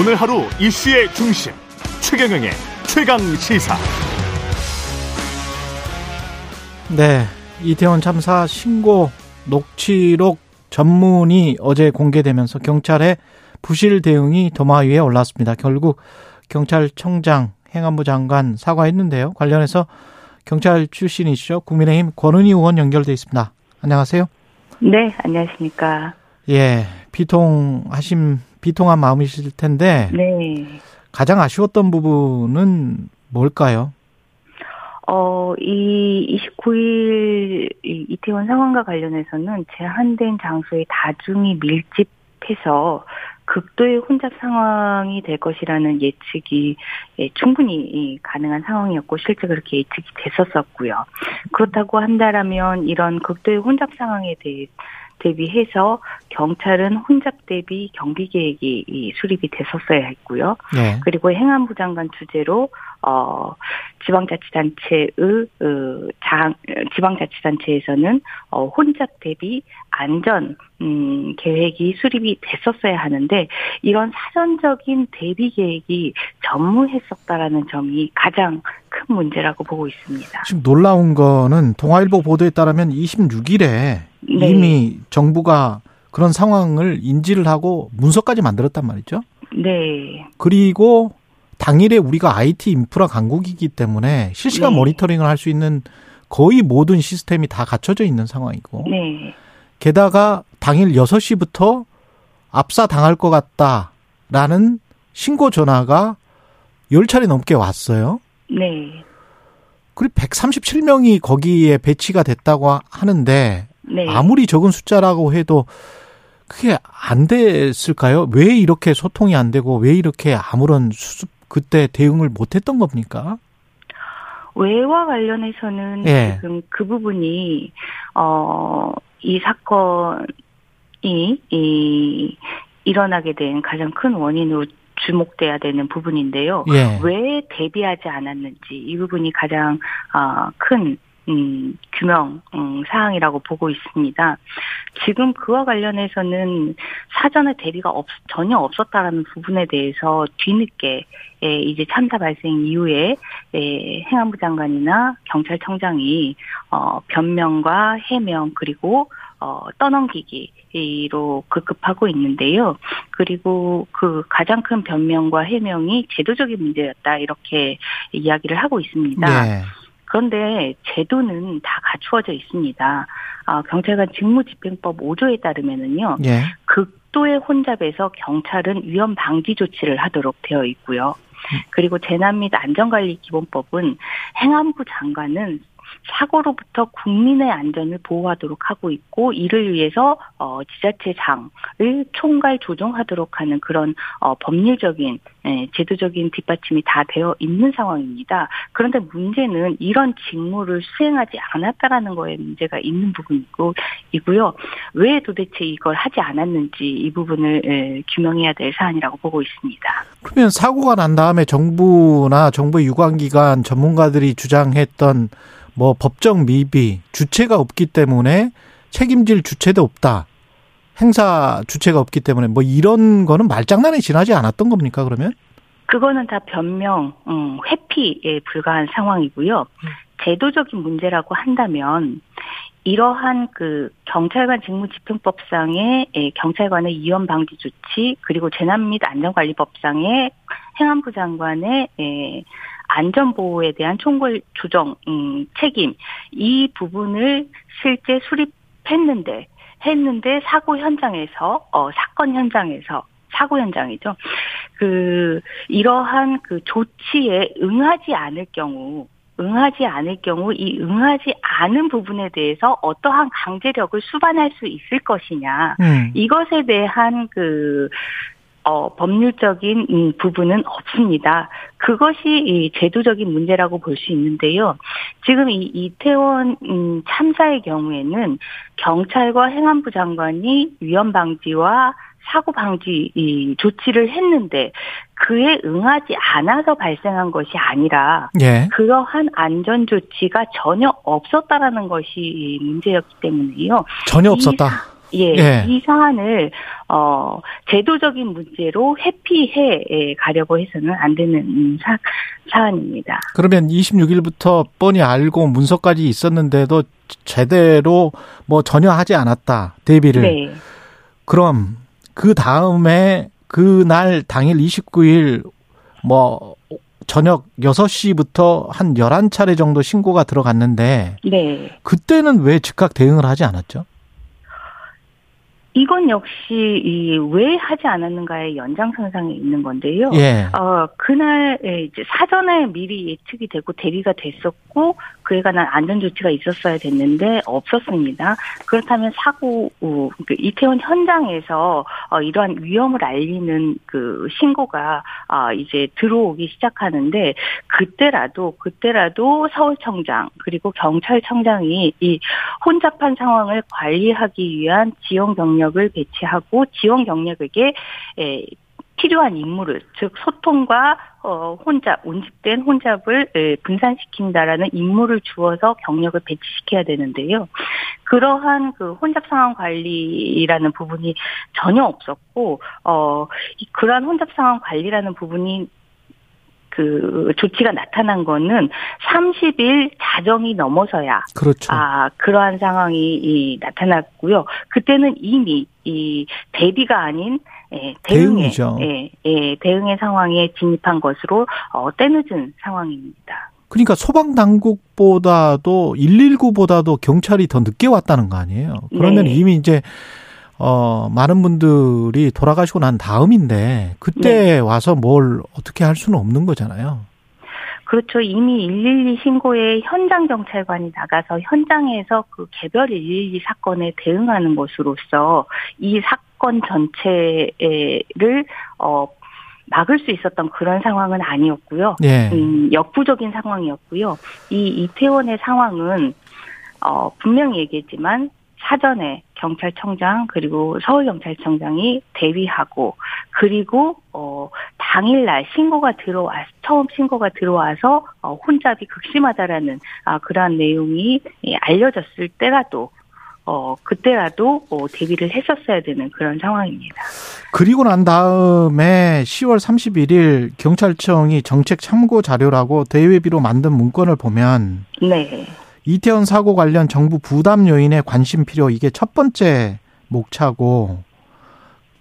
오늘 하루 이슈의 중심 최경영의 최강 시사. 네, 이태원 참사 신고 녹취록 전문이 어제 공개되면서 경찰의 부실 대응이 도마 위에 올랐습니다. 결국 경찰청장, 행안부 장관 사과했는데요. 관련해서 경찰 출신이시죠. 국민의힘 권은희 의원 연결돼 있습니다. 안녕하세요. 네, 안녕하십니까. 예, 비통하심, 비통한 마음이실 텐데. 네. 가장 아쉬웠던 부분은 뭘까요? 어, 이 29일 이태원 상황과 관련해서는 제한된 장소에 다중이 밀집해서 극도의 혼잡 상황이 될 것이라는 예측이 예, 충분히 가능한 상황이었고 실제 그렇게 예측이 됐었었고요. 그렇다고 한다라면 이런 극도의 혼잡 상황에 대해 대비해서 경찰은 혼잡 대비 경비 계획이 수립이 됐었어야 했고요. 네. 그리고 행안부 장관 주재로 어 지방자치단체의 어, 장 지방자치단체에서는 어 혼잡 대비 안전 음 계획이 수립이 됐었어야 하는데 이런 사전적인 대비 계획이 전무했었다라는 점이 가장 큰 문제라고 보고 있습니다. 지금 놀라운 거는 동아일보 보도에 따르면 26일에 네. 이미 정부가 그런 상황을 인지를 하고 문서까지 만들었단 말이죠. 네. 그리고 당일에 우리가 IT 인프라 강국이기 때문에 실시간 네. 모니터링을 할 수 있는 거의 모든 시스템이 다 갖춰져 있는 상황이고. 네. 게다가 당일 6시부터 압사 당할 것 같다라는 신고 전화가 10차례 넘게 왔어요. 네. 그리고 137명이 거기에 배치가 됐다고 하는데 네. 아무리 적은 숫자라고 해도 그게 안 됐을까요? 왜 이렇게 소통이 안 되고 왜 이렇게 아무런 수습 그때 대응을 못 했던 겁니까? 외와 관련해서는 예. 지금 그 부분이 어 이 사건이 이 일어나게 된 가장 큰 원인으로 주목돼야 되는 부분인데요. 예. 왜 대비하지 않았는지 이 부분이 가장 어, 큰 음, 규명 음, 사항이라고 보고 있습니다. 지금 그와 관련해서는 사전에 대비가 없, 전혀 없었다라는 부분에 대해서 뒤늦게 예, 이제 참사 발생 이후에 예, 행안부 장관이나 경찰청장이 어, 변명과 해명 그리고 어, 떠넘기기로 급급하고 있는데요. 그리고 그 가장 큰 변명과 해명이 제도적인 문제였다 이렇게 이야기를 하고 있습니다. 네. 그런데 제도는 다 갖추어져 있습니다. 아, 경찰관 직무집행법 5조에 따르면은요. 예. 극도의 혼잡에서 경찰은 위험 방지 조치를 하도록 되어 있고요. 그리고 재난 및 안전관리 기본법은 행안부 장관은 사고로부터 국민의 안전을 보호하도록 하고 있고 이를 위해서 어 지자체장을 총괄 조정하도록 하는 그런 어 법률적인 예, 제도적인 뒷받침이 다 되어 있는 상황입니다. 그런데 문제는 이런 직무를 수행하지 않았다라는 거에 문제가 있는 부분이고 이고요. 왜 도대체 이걸 하지 않았는지 이 부분을 예, 규명해야 될 사안이라고 보고 있습니다. 그러면 사고가 난 다음에 정부나 정부 유관기관 전문가들이 주장했던 뭐 법적 미비, 주체가 없기 때문에 책임질 주체도 없다. 행사 주체가 없기 때문에 뭐 이런 거는 말장난에 지나지 않았던 겁니까 그러면? 그거는 다 변명, 음, 회피에 불과한 상황이고요. 제도적인 문제라고 한다면 이러한 그 경찰관 직무집행법상의 예, 경찰관의 위험 방지 조치 그리고 재난 및 안전관리법상의 행안부 장관의 예, 안전보호에 대한 총괄 조정 음, 책임 이 부분을 실제 수립했는데 했는데 사고 현장에서 어 사건 현장에서 사고 현장이죠. 그 이러한 그 조치에 응하지 않을 경우 응하지 않을 경우 이 응하지 않은 부분에 대해서 어떠한 강제력을 수반할 수 있을 것이냐 음. 이것에 대한 그 어, 법률적인 음, 부분은 없습니다. 그것이 이 제도적인 문제라고 볼 수 있는데요. 지금 이 이태원 음, 참사의 경우에는 경찰과 행안부 장관이 위험 방지와 사고 방지 이 조치를 했는데 그에 응하지 않아서 발생한 것이 아니라 예. 그러한 안전 조치가 전혀 없었다라는 것이 문제였기 때문에요. 전혀 없었다. 예, 예. 이 사안을 어 제도적인 문제로 회피해 가려고 해서는 안 되는 사, 사안입니다. 그러면 26일부터 뻔히 알고 문서까지 있었는데도 제대로 뭐 전혀 하지 않았다 대비를. 네. 그럼 그 다음에 그날 당일 29일 뭐 저녁 6시부터 한 11차례 정도 신고가 들어갔는데 네. 그때는 왜 즉각 대응을 하지 않았죠? 이건 역시 왜 하지 않았는가의 연장선상에 있는 건데요. 예. 어 그날 이제 사전에 미리 예측이 되고 대비가 됐었고 그에 관한 안전 조치가 있었어야 됐는데 없었습니다. 그렇다면 사고 그 이태원 현장에서 어, 이러한 위험을 알리는 그 신고가 어, 이제 들어오기 시작하는데 그때라도 그때라도 서울청장 그리고 경찰청장이 이 혼잡한 상황을 관리하기 위한 지원 경력을 배치하고 지원 경력에게 필요한 임무를 즉 소통과 어, 혼잡 운집된 혼잡을 에, 분산시킨다라는 임무를 주어서 경력을 배치시켜야 되는데요. 그러한 그 혼잡 상황 관리라는 부분이 전혀 없었고 어 그러한 혼잡 상황 관리라는 부분이 그 조치가 나타난 거는 30일 자정이 넘어서야 그렇죠. 아 그러한 상황이 이, 나타났고요. 그때는 이미 이 대비가 아닌 예, 대응의 예, 예, 대응의 상황에 진입한 것으로 어, 때늦은 상황입니다. 그러니까 소방 당국보다도 119보다도 경찰이 더 늦게 왔다는 거 아니에요? 그러면 네. 이미 이제 어, 많은 분들이 돌아가시고 난 다음인데 그때 네. 와서 뭘 어떻게 할 수는 없는 거잖아요. 그렇죠. 이미 112 신고에 현장 경찰관이 나가서 현장에서 그 개별 112 사건에 대응하는 것으로서 이 사건 전체를 어 막을 수 있었던 그런 상황은 아니었고요. 네. 음, 역부족인 상황이었고요. 이 이태원의 상황은 어 분명히 얘기했지만 사전에 경찰청장 그리고 서울경찰청장이 대위하고 그리고 어 당일날 신고가 들어와 처음 신고가 들어와서 어 혼잡이 극심하다라는 아 그러한 내용이 예, 알려졌을 때라도 어 그때라도 어 대비를 했었어야 되는 그런 상황입니다. 그리고 난 다음에 10월 31일 경찰청이 정책 참고 자료라고 대외비로 만든 문건을 보면 네. 이태원 사고 관련 정부 부담 요인에 관심 필요 이게 첫 번째 목차고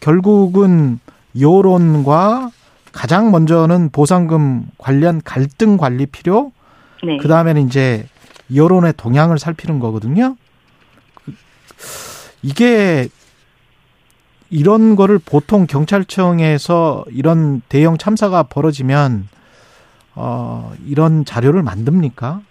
결국은 여론과 가장 먼저는 보상금 관련 갈등 관리 필요 네. 그다음에는 이제 여론의 동향을 살피는 거거든요. 이게 이런 거를 보통 경찰청에서 이런 대형 참사가 벌어지면 어 이런 자료를 만듭니까?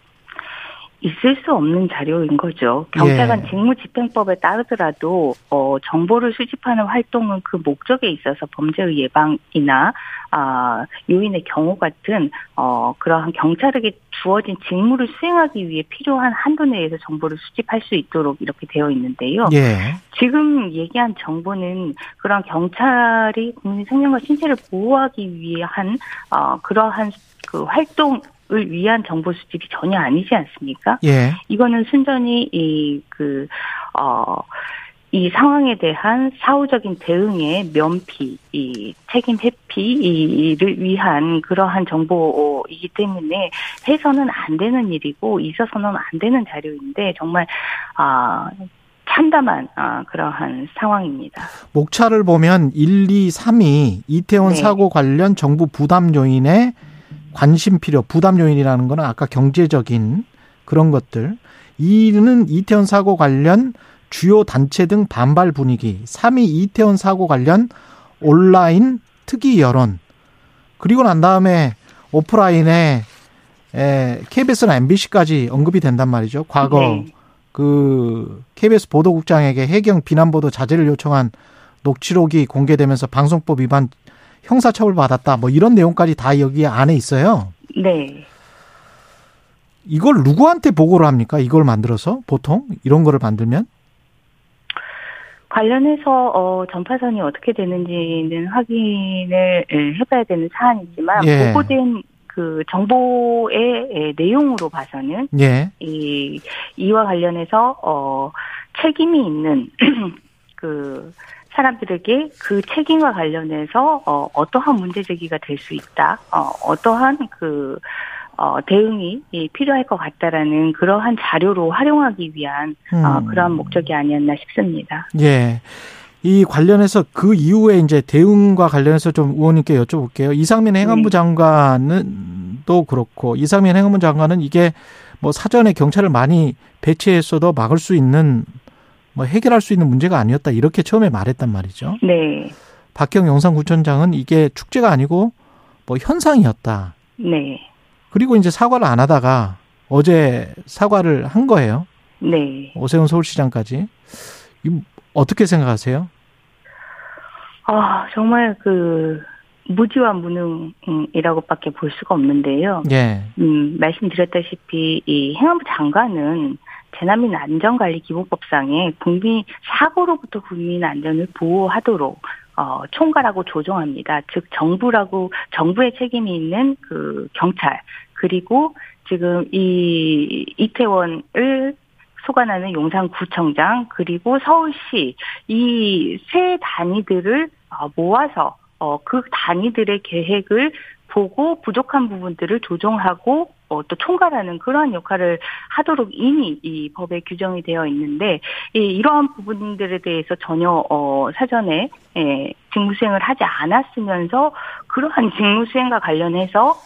있을 수 없는 자료인 거죠. 경찰관 예. 직무집행법에 따르더라도 어 정보를 수집하는 활동은 그 목적에 있어서 범죄의 예방이나 아 요인의 경우 같은 어 그러한 경찰에게 주어진 직무를 수행하기 위해 필요한 한도 내에서 정보를 수집할 수 있도록 이렇게 되어 있는데요. 예. 지금 얘기한 정보는 그런 경찰이 국민 생명과 신체를 보호하기 위한 어 그러한 그 활동 을 위한 정보 수집이 전혀 아니지 않습니까? 예. 이거는 순전히 이 그 어. 이 상황에 대한 사후적인 대응의 면피, 이 책임 회피를 위한 그러한 정보이기 때문에 해서는 안 되는 일이고 있어서는 안 되는 자료인데 정말 아 참담한 아, 그러한 상황입니다. 목차를 보면 1, 2, 3이 이태원 네. 사고 관련 정부 부담 요인에 관심 필요, 부담 요인이라는 거는 아까 경제적인 그런 것들. 이는 이태원 사고 관련 주요 단체 등 반발 분위기. 3위 이태원 사고 관련 온라인 특이 여론. 그리고 난 다음에 오프라인에 에, KBS나 MBC까지 언급이 된단 말이죠. 과거 네. 그 KBS 보도국장에게 해경 비난 보도 자제를 요청한 녹취록이 공개되면서 방송법 위반 형사처벌 받았다. 뭐 이런 내용까지 다 여기 안에 있어요. 네. 이걸 누구한테 보고를 합니까? 이걸 만들어서 보통 이런 거를 만들면? 관련해서 어, 전파선이 어떻게 되는지는 확인을 예, 해봐야 되는 사안이지만 예. 보고된 그 정보의 내용으로 봐서는 예. 이 이와 관련해서 어 책임이 있는 그 사람들에게 그 책임과 관련해서 어, 어떠한 문제 제기가 될 수 있다. 어, 어떠한 그 어, 대응이 필요할 것 같다라는 그러한 자료로 활용하기 위한 어, 음. 어, 그러한 목적이 아니었나 싶습니다. 예. 이 관련해서 그 이후에 이제 대응과 관련해서 좀 의원님께 여쭤볼게요. 이상민 행안부 네. 장관은 또 그렇고 이상민 행안부 장관은 이게 뭐 사전에 경찰을 많이 배치했어도 막을 수 있는 뭐 해결할 수 있는 문제가 아니었다 이렇게 처음에 말했단 말이죠. 네. 박경 영상구청장은 이게 축제가 아니고 뭐 현상이었다. 네. 그리고 이제 사과를 안 하다가 어제 사과를 한 거예요. 네. 오세훈 서울시장까지. 어떻게 생각하세요? 아, 정말 그, 무지와 무능이라고밖에 볼 수가 없는데요. 예. 음, 말씀드렸다시피 이 행안부 장관은 재난민 안전관리 기본법상에 국민 사고로부터 국민 안전을 보호하도록 어, 총괄하고 조정합니다. 즉 정부라고 정부의 책임이 있는 그 경찰 그리고 지금 이 이태원을 소관하는 용산구청장 그리고 서울시 이 세 단위들을 어, 모아서 어, 그 단위들의 계획을 보고 부족한 부분들을 조정하고 어, 또 총괄하는 그러한 역할을 하도록 이미 이 법에 규정이 되어 있는데 이, 이러한 부분들에 대해서 전혀 어, 사전에 예, 직무수행을 하지 않았으면서 그러한 직무수행과 관련해서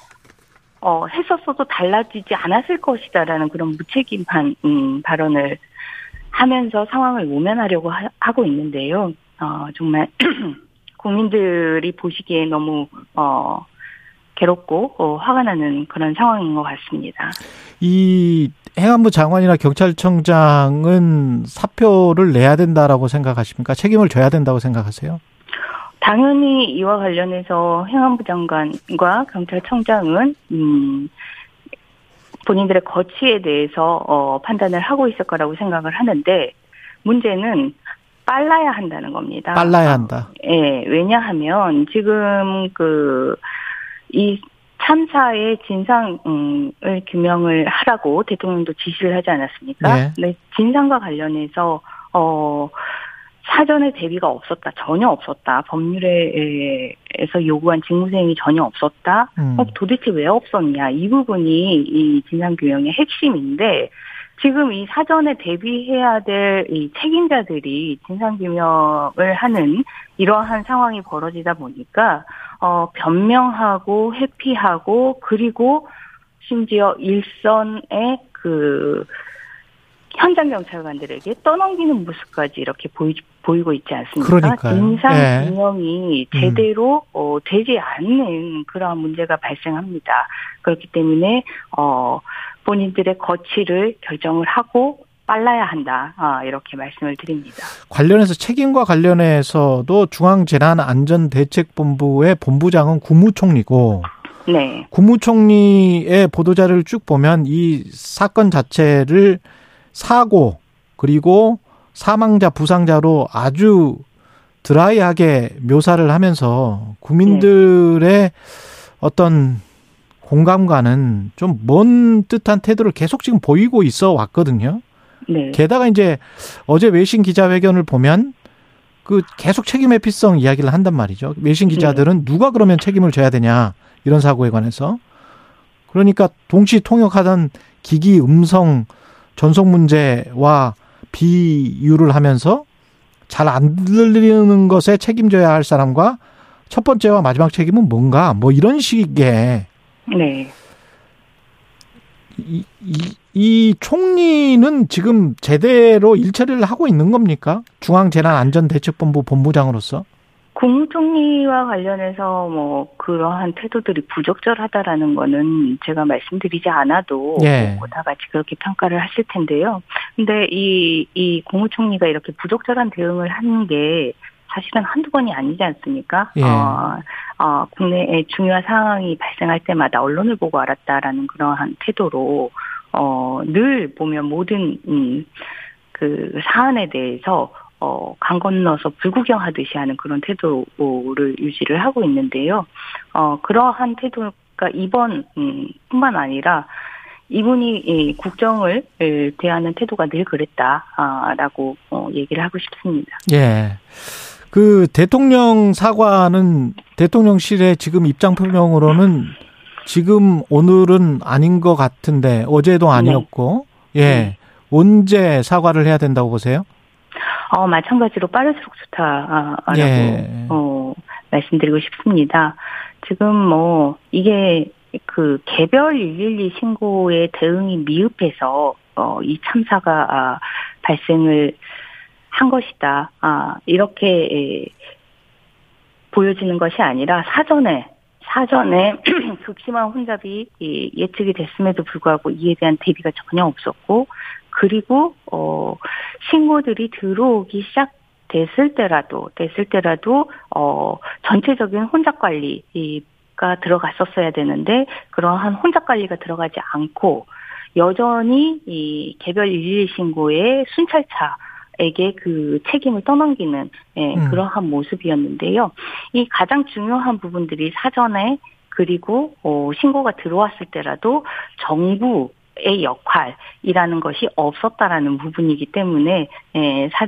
어, 했었어도 달라지지 않았을 것이다라는 그런 무책임한 음, 발언을 하면서 상황을 모면하려고 하, 고 있는데요. 어, 정말 국민들이 보시기에 너무 어, 괴롭고 어, 화가 나는 그런 상황인 것 같습니다. 이 행안부 장관이나 경찰청장은 사표를 내야 된다라고 생각하십니까? 책임을 져야 된다고 생각하세요? 당연히 이와 관련해서 행안부 장관과 경찰청장은 음 본인들의 거취에 대해서 어 판단을 하고 있을 거라고 생각을 하는데 문제는 빨라야 한다는 겁니다. 빨라야 한다. 예, 네, 왜냐하면 지금 그 이 참사의 진상을 규명을 하라고 대통령도 지시를 하지 않았습니까? 네. 네 진상과 관련해서 어 사전에 대비가 없었다, 전혀 없었다, 법률에서 요구한 직무수행이 전혀 없었다, 음. 어, 도대체 왜 없었냐, 이 부분이 이 진상규명의 핵심인데, 지금 이 사전에 대비해야 될 이 책임자들이 진상규명을 하는 이러한 상황이 벌어지다 보니까, 어, 변명하고 회피하고, 그리고 심지어 일선의 그, 현장 경찰관들에게 떠넘기는 모습까지 이렇게 보이, 보이고 있지 않습니까? 그러니까요. 인상 예. 규명이 네. 제대로 음. 어, 되지 않는 그러한 문제가 발생합니다. 그렇기 때문에 어, 본인들의 거취를 결정을 하고 빨라야 한다. 아, 이렇게 말씀을 드립니다. 관련해서 책임과 관련해서도 중앙재난안전대책본부의 본부장은 국무총리고 네. 국무총리의 보도자료를 쭉 보면 이 사건 자체를 사고 그리고 사망자 부상자로 아주 드라이하게 묘사를 하면서 국민들의 네. 어떤 공감과는 좀 먼 듯한 태도를 계속 지금 보이고 있어 왔거든요. 네. 게다가 이제 어제 외신 기자회견을 보면 그 계속 책임 회피성 이야기를 한단 말이죠. 외신 기자들은 네. 누가 그러면 책임을 져야 되냐 이런 사고에 관해서 그러니까 동시 통역하던 기기 음성 전송 문제와 비유를 하면서 잘 안 들리는 것에 책임져야 할 사람과 첫 번째와 마지막 책임은 뭔가 뭐 이런 식의 네. 이, 이, 이 총리는 지금 제대로 일처리를 하고 있는 겁니까? 중앙재난안전대책본부 본부장으로서? 국무총리와 관련해서 뭐 그러한 태도들이 부적절하다라는 거는 제가 말씀드리지 않아도 예. 뭐다 같이 그렇게 평가를 하실 텐데요. 근데 이, 이 국무총리가 이렇게 부적절한 대응을 하는 게 사실은 한두 번이 아니지 않습니까? 예. 어, 어, 국내에 중요한 상황이 발생할 때마다 언론을 보고 알았다라는 그러한 태도로, 어, 늘 보면 모든, 음, 그 사안에 대해서 어, 강 건너서 불구경하듯이 하는 그런 태도를 유지를 하고 있는데요. 어, 그러한 태도가 이번, 음, 뿐만 아니라 이분이 국정을 대하는 태도가 늘 그랬다라고 어, 얘기를 하고 싶습니다. 예. 그 대통령 사과는 대통령실의 지금 입장 표명으로는 지금 오늘은 아닌 것 같은데 어제도 네. 아니었고 네. 예 네. 언제 사과를 해야 된다고 보세요? 어 마찬가지로 빠를수록 좋다라고 예. 어 말씀드리고 싶습니다. 지금 뭐 이게 그 개별 112 신고의 대응이 미흡해서 어, 이 참사가 아, 발생을 한 것이다. 아, 이렇게 에, 보여지는 것이 아니라 사전에 사전에 극심한 혼잡이 예측이 됐음에도 불구하고 이에 대한 대비가 전혀 없었고 그리고 어 신고들이 들어오기 시작 됐을 때라도 됐을 때라도 어 전체적인 혼잡 관리가 들어갔었어야 되는데 그러한 혼잡 관리가 들어가지 않고 여전히 이 개별 일일 신고의 순찰차 에게 그 책임을 떠넘기는 예, 음. 그러한 모습이었는데요. 이 가장 중요한 부분들이 사전에 그리고 어, 신고가 들어왔을 때라도 정부 의 역할이라는 것이 없었다라는 부분이기 때문에 예, 사,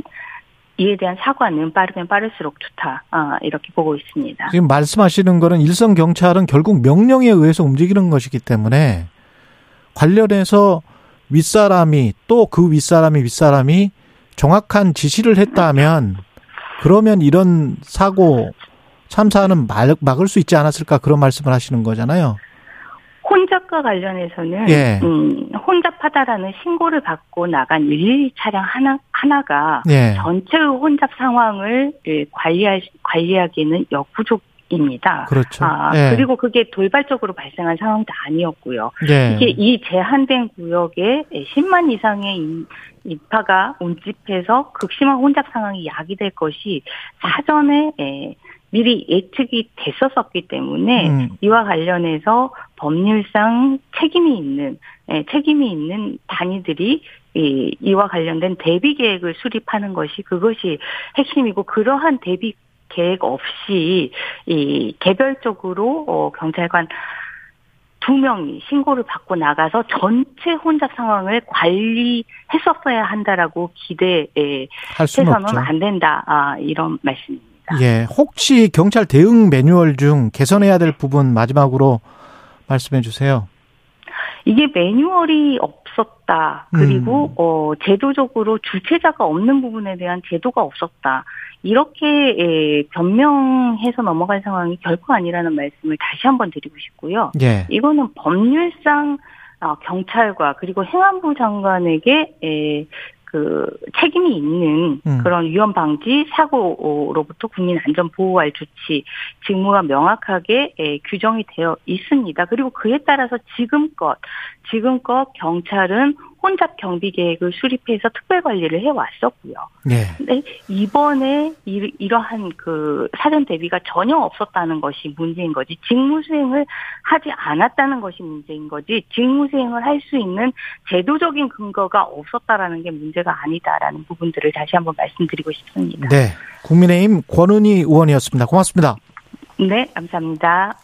이에 대한 사과는 빠르면 빠를수록 좋다. 아, 이렇게 보고 있습니다. 지금 말씀하시는 거는 일선 경찰은 결국 명령에 의해서 움직이는 것이기 때문에 관련해서 윗사람이 또 그 윗사람이 윗사람이 정확한 지시를 했다면 그러면 이런 사고 참사는 막을 수 있지 않았을까 그런 말씀을 하시는 거잖아요. 혼잡과 관련해서는 예. 음, 혼잡하다라는 신고를 받고 나간 112 차량 하나 하나가 예. 전체의 혼잡 상황을 예, 관리할 관리하기에는 역부족 입니다. 그렇죠. 아, 예. 그리고 그게 돌발적으로 발생한 상황도 아니었고요. 예. 이게 이 제한된 구역에 10만 이상의 인파가 운집해서 극심한 혼잡 상황이 야기될 것이 사전에 예, 미리 예측이 됐었었기 때문에 음. 이와 관련해서 법률상 책임이 있는 예, 책임이 있는 단위들이 이, 이와 관련된 대비 계획을 수립하는 것이 그것이 핵심이고 그러한 대비 계획 없이 이 개별적으로 어 경찰관 두 명이 신고를 받고 나가서 전체 혼잡 상황을 관리했었어야 한다라고 기대해서는 안 된다. 아, 이런 말씀입니다. 예, 혹시 경찰 대응 매뉴얼 중 개선해야 될 부분 마지막으로 말씀해 주세요. 이게 매뉴얼이 없었다. 그리고 음. 어 제도적으로 주체자가 없는 부분에 대한 제도가 없었다. 이렇게 예, 변명해서 넘어갈 상황이 결코 아니라는 말씀을 다시 한번 드리고 싶고요. 예. 이거는 법률상 어, 경찰과 그리고 행안부 장관에게 예, 그 책임이 있는 음. 그런 위험 방지 사고로부터 국민 안전 보호할 조치 직무가 명확하게 예, 규정이 되어 있습니다. 그리고 그에 따라서 지금껏 지금껏 경찰은 혼잡 경비 계획을 수립해서 특별 관리를 해 왔었고요. 네. 근데 이번에 이, 러한그 사전 대비가 전혀 없었다는 것이 문제인 거지 직무 수행을 하지 않았다는 것이 문제인 거지 직무 수행을 할 수 있는 제도적인 근거가 없었다라는 게 문제가 아니다라는 부분들을 다시 한번 말씀드리고 싶습니다. 네. 국민의힘 권은희 의원이었습니다. 고맙습니다. 네, 감사합니다.